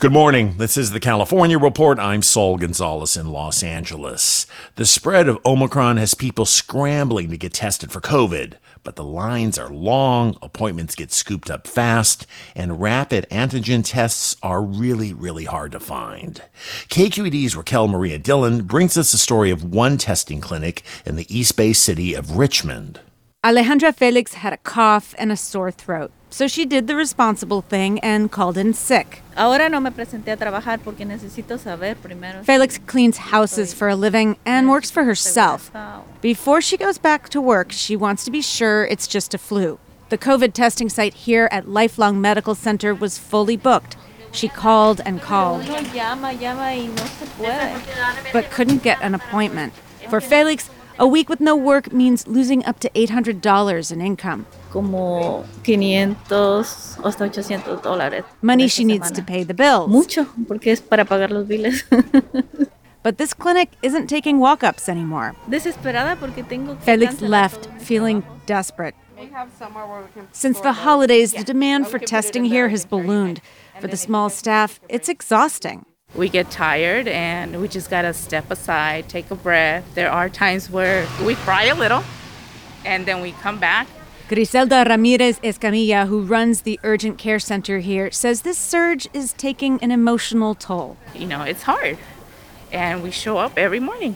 Good morning. This is the California Report. I'm Saul Gonzalez in Los Angeles. The spread of Omicron has people scrambling to get tested for COVID, but the lines are long, appointments get scooped up fast, and rapid antigen tests are really, really hard to find. KQED's Raquel Maria Dillon brings us the story of one testing clinic in the East Bay city of Richmond. Alejandra Felix had a cough and a sore throat. So she did the responsible thing and called in sick. Ahora no me presenté a trabajar porque necesito saber primero. Felix cleans houses for a living and works for herself. Before she goes back to work, she wants to be sure it's just a flu. The COVID testing site here at Lifelong Medical Center was fully booked. She called and called, but couldn't get an appointment. For Felix, a week with no work means losing up to $800 in income como 500 hasta 800 dólares. Money she needs to pay the bills. Mucho, porque es para pagar los biles. but this clinic isn't taking walk-ups anymore. Desesperada porque tengo Felix left, feeling desperate. Since the holidays, the demand for testing here has ballooned. For the small staff, it's exhausting. We get tired and we just gotta step aside, take a breath. There are times where we cry a little and then we come back Griselda Ramirez Escamilla, who runs the urgent care center here, says this surge is taking an emotional toll. You know, it's hard. And we show up every morning.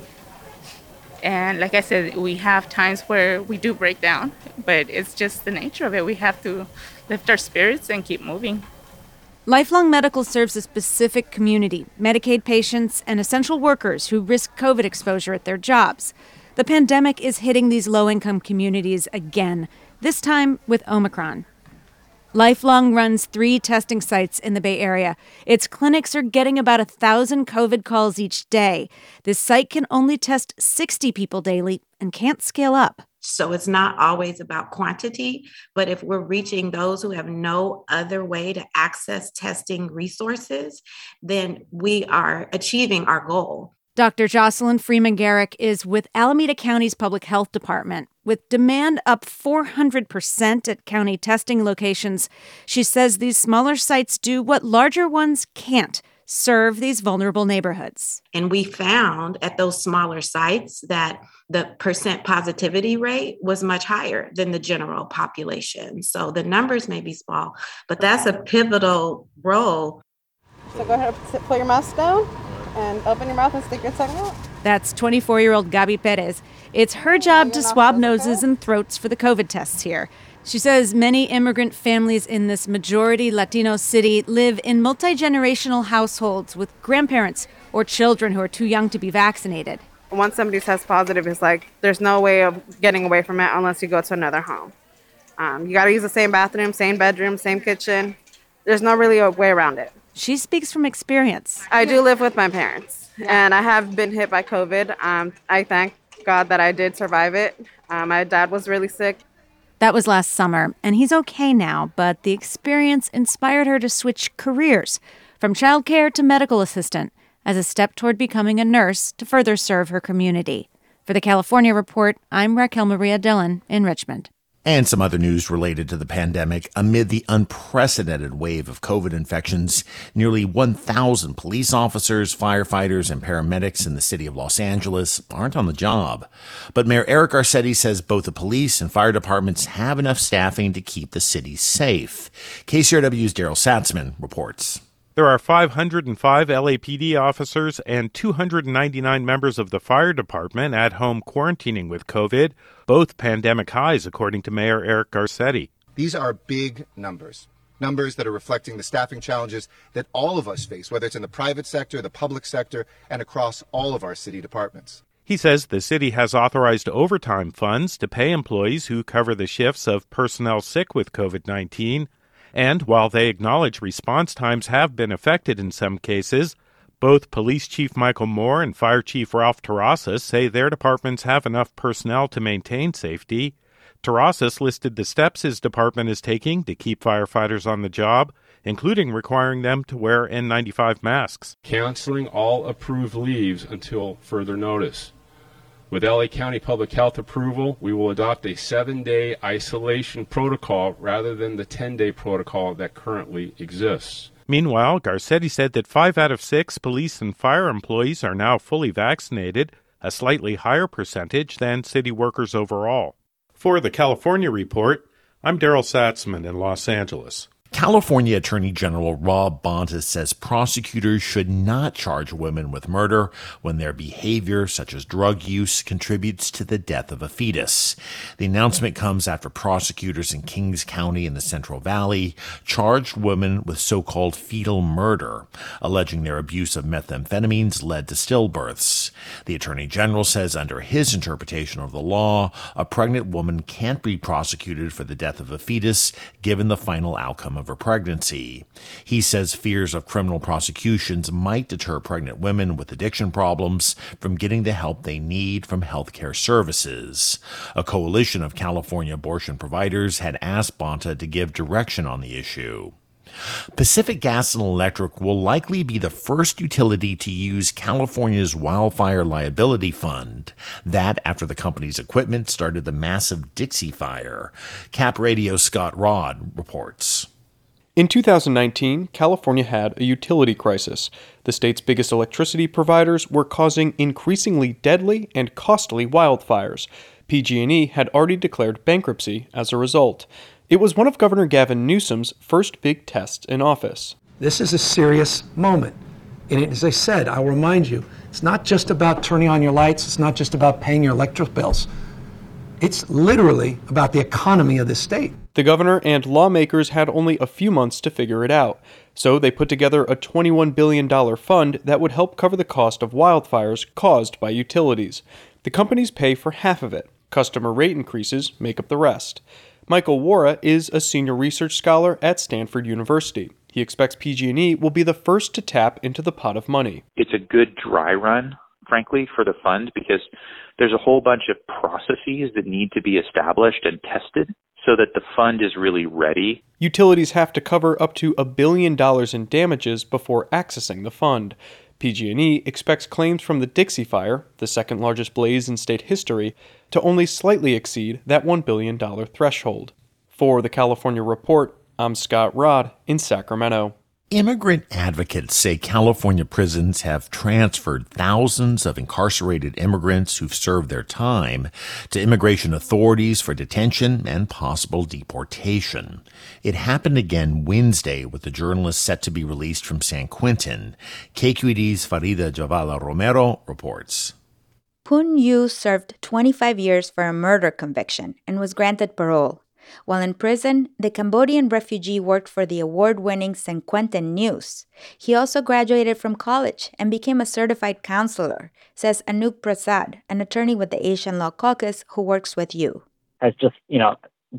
And like I said, we have times where we do break down, but it's just the nature of it. We have to lift our spirits and keep moving. Lifelong Medical serves a specific community Medicaid patients and essential workers who risk COVID exposure at their jobs. The pandemic is hitting these low income communities again this time with Omicron. Lifelong runs three testing sites in the Bay Area. Its clinics are getting about a thousand COVID calls each day. This site can only test 60 people daily and can't scale up. So it's not always about quantity, but if we're reaching those who have no other way to access testing resources, then we are achieving our goal. Dr. Jocelyn Freeman Garrick is with Alameda County's Public Health Department. With demand up 400% at county testing locations, she says these smaller sites do what larger ones can't serve these vulnerable neighborhoods. And we found at those smaller sites that the percent positivity rate was much higher than the general population. So the numbers may be small, but that's a pivotal role. So go ahead and pull your mask down and open your mouth and stick your tongue out. That's 24 year old Gabi Perez. It's her job to swab noses and throats for the COVID tests here. She says many immigrant families in this majority Latino city live in multi generational households with grandparents or children who are too young to be vaccinated. Once somebody tests positive, it's like there's no way of getting away from it unless you go to another home. Um, you got to use the same bathroom, same bedroom, same kitchen. There's not really a way around it. She speaks from experience. I do live with my parents, and I have been hit by COVID. Um, I thank God that I did survive it. Um, my dad was really sick. That was last summer, and he's okay now, but the experience inspired her to switch careers from childcare to medical assistant as a step toward becoming a nurse to further serve her community. For the California Report, I'm Raquel Maria Dillon in Richmond and some other news related to the pandemic. Amid the unprecedented wave of COVID infections, nearly 1,000 police officers, firefighters, and paramedics in the city of Los Angeles aren't on the job. But Mayor Eric Garcetti says both the police and fire departments have enough staffing to keep the city safe. KCRW's Darrell Satzman reports. There are 505 LAPD officers and 299 members of the fire department at home quarantining with COVID, both pandemic highs, according to Mayor Eric Garcetti. These are big numbers. Numbers that are reflecting the staffing challenges that all of us face, whether it's in the private sector, the public sector, and across all of our city departments. He says the city has authorized overtime funds to pay employees who cover the shifts of personnel sick with COVID 19. And while they acknowledge response times have been affected in some cases, both Police Chief Michael Moore and Fire Chief Ralph Terrazas say their departments have enough personnel to maintain safety. Terrazas listed the steps his department is taking to keep firefighters on the job, including requiring them to wear N95 masks. Canceling all approved leaves until further notice. With LA County Public Health approval, we will adopt a seven day isolation protocol rather than the 10 day protocol that currently exists. Meanwhile, Garcetti said that five out of six police and fire employees are now fully vaccinated, a slightly higher percentage than city workers overall. For the California Report, I'm Darrell Satzman in Los Angeles. California Attorney General Rob Bonta says prosecutors should not charge women with murder when their behavior, such as drug use, contributes to the death of a fetus. The announcement comes after prosecutors in Kings County in the Central Valley charged women with so-called fetal murder, alleging their abuse of methamphetamines led to stillbirths. The Attorney General says under his interpretation of the law, a pregnant woman can't be prosecuted for the death of a fetus given the final outcome of her pregnancy. He says fears of criminal prosecutions might deter pregnant women with addiction problems from getting the help they need from healthcare services. A coalition of California abortion providers had asked Bonta to give direction on the issue. Pacific Gas and Electric will likely be the first utility to use California's Wildfire Liability Fund. That after the company's equipment started the massive Dixie Fire. Cap Radio Scott Rodd reports. In 2019, California had a utility crisis. The state's biggest electricity providers were causing increasingly deadly and costly wildfires. PG&E had already declared bankruptcy as a result. It was one of Governor Gavin Newsom's first big tests in office. This is a serious moment. And as I said, I'll remind you, it's not just about turning on your lights, it's not just about paying your electric bills. It's literally about the economy of the state. The governor and lawmakers had only a few months to figure it out, so they put together a $21 billion fund that would help cover the cost of wildfires caused by utilities. The companies pay for half of it, customer rate increases make up the rest. Michael Wara is a senior research scholar at Stanford University. He expects PG&E will be the first to tap into the pot of money. It's a good dry run, frankly, for the fund because there's a whole bunch of processes that need to be established and tested so that the fund is really ready. Utilities have to cover up to a billion dollars in damages before accessing the fund. PG&E expects claims from the Dixie Fire, the second largest blaze in state history, to only slightly exceed that $1 billion threshold. For the California Report, I'm Scott Rodd in Sacramento. Immigrant advocates say California prisons have transferred thousands of incarcerated immigrants who've served their time to immigration authorities for detention and possible deportation. It happened again Wednesday with the journalist set to be released from San Quentin. KQED's Farida Jhabvala Romero reports. Phoeun You served 25 years for a murder conviction and was granted parole. While in prison, the Cambodian refugee worked for the award winning San Quentin News. He also graduated from college and became a certified counselor, says Anoop Prasad, an attorney with the Asian Law Caucus who works with You. Has just, you know,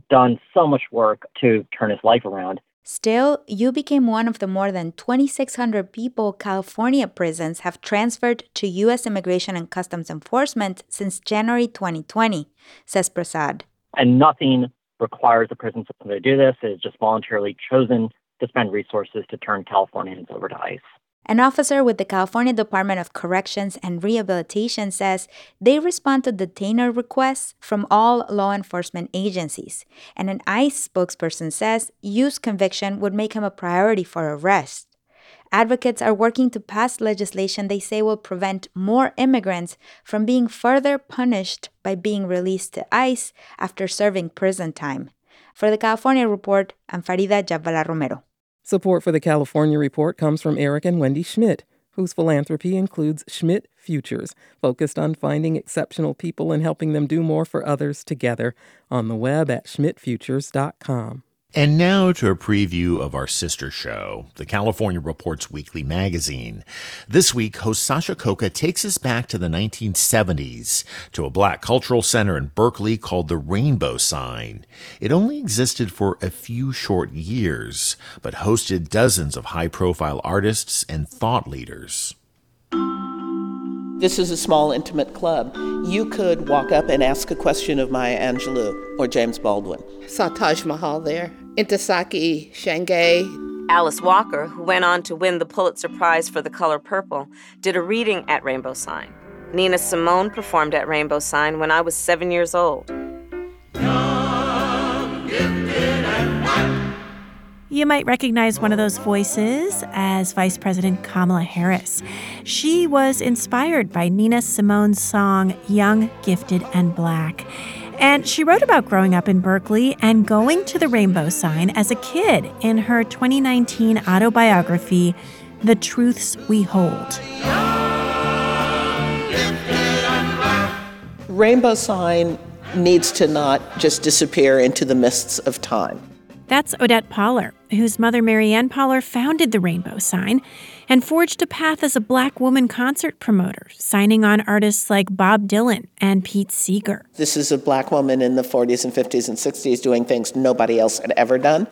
done so much work to turn his life around. Still, You became one of the more than 2,600 people California prisons have transferred to U.S. Immigration and Customs Enforcement since January 2020, says Prasad. And nothing requires the prison system to do this. Is just voluntarily chosen to spend resources to turn Californians over to ICE. An officer with the California Department of Corrections and Rehabilitation says they respond to detainer requests from all law enforcement agencies. And an ICE spokesperson says You's conviction would make him a priority for arrest. Advocates are working to pass legislation they say will prevent more immigrants from being further punished by being released to ICE after serving prison time. For the California Report, I'm Farida Jhabvala Romero. Support for the California Report comes from Eric and Wendy Schmidt, whose philanthropy includes Schmidt Futures, focused on finding exceptional people and helping them do more for others together, on the web at schmidtfutures.com. And now to a preview of our sister show, the California Reports Weekly Magazine. This week, host Sasha Khokha takes us back to the 1970s to a black cultural center in Berkeley called the Rainbow Sign. It only existed for a few short years, but hosted dozens of high profile artists and thought leaders. This is a small, intimate club. You could walk up and ask a question of Maya Angelou or James Baldwin. Saw Taj Mahal there. Ntozake Shange. Alice Walker, who went on to win the Pulitzer Prize for The Color Purple, did a reading at Rainbow Sign. Nina Simone performed at Rainbow Sign when I was seven years old. You might recognize one of those voices as Vice President Kamala Harris. She was inspired by Nina Simone's song Young, Gifted, and Black. And she wrote about growing up in Berkeley and going to the rainbow sign as a kid in her 2019 autobiography, The Truths We Hold. Rainbow sign needs to not just disappear into the mists of time. That's Odette Pollar, whose mother, Mary Ann Pollar, founded the Rainbow Sign and forged a path as a black woman concert promoter, signing on artists like Bob Dylan and Pete Seeger. This is a black woman in the 40s and 50s and 60s doing things nobody else had ever done.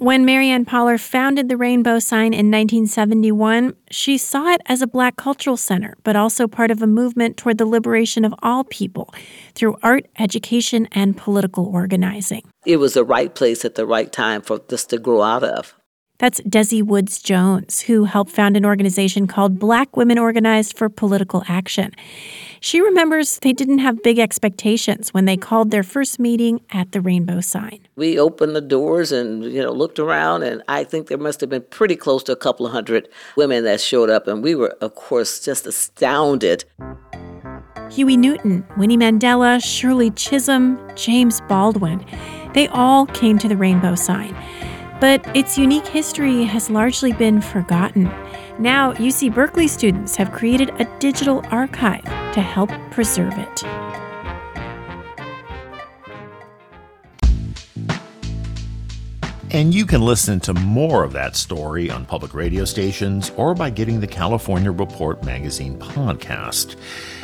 When Mary Ann Pollar founded the Rainbow Sign in 1971, she saw it as a black cultural center, but also part of a movement toward the liberation of all people through art, education, and political organizing. It was the right place at the right time for this to grow out of. That's Dezie Woods Jones, who helped found an organization called Black Women Organized for Political Action. She remembers they didn't have big expectations when they called their first meeting at the Rainbow Sign. We opened the doors and, you know, looked around and I think there must have been pretty close to a couple of hundred women that showed up and we were of course just astounded. Huey Newton, Winnie Mandela, Shirley Chisholm, James Baldwin, they all came to the Rainbow Sign. But its unique history has largely been forgotten. Now, UC Berkeley students have created a digital archive to help preserve it. And you can listen to more of that story on public radio stations or by getting the California Report magazine podcast.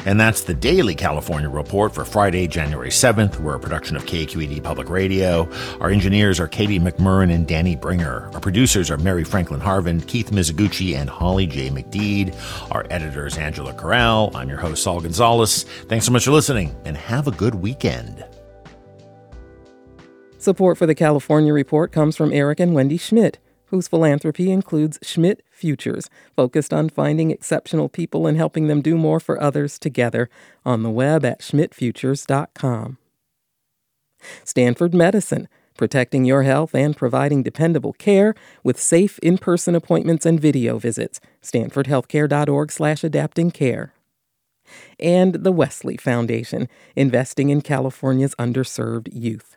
And that's the Daily California Report for Friday, January 7th. We're a production of KQED Public Radio. Our engineers are Katie McMurran and Danny Bringer. Our producers are Mary Franklin Harvin, Keith Mizuguchi, and Holly J. McDede. Our editor is Angela Corral. I'm your host, Saul Gonzalez. Thanks so much for listening, and have a good weekend. Support for the California Report comes from Eric and Wendy Schmidt, whose philanthropy includes Schmidt Futures, focused on finding exceptional people and helping them do more for others together, on the web at schmidtfutures.com. Stanford Medicine, protecting your health and providing dependable care with safe in-person appointments and video visits. stanfordhealthcare.org/adaptingcare. And the Wesley Foundation, investing in California's underserved youth.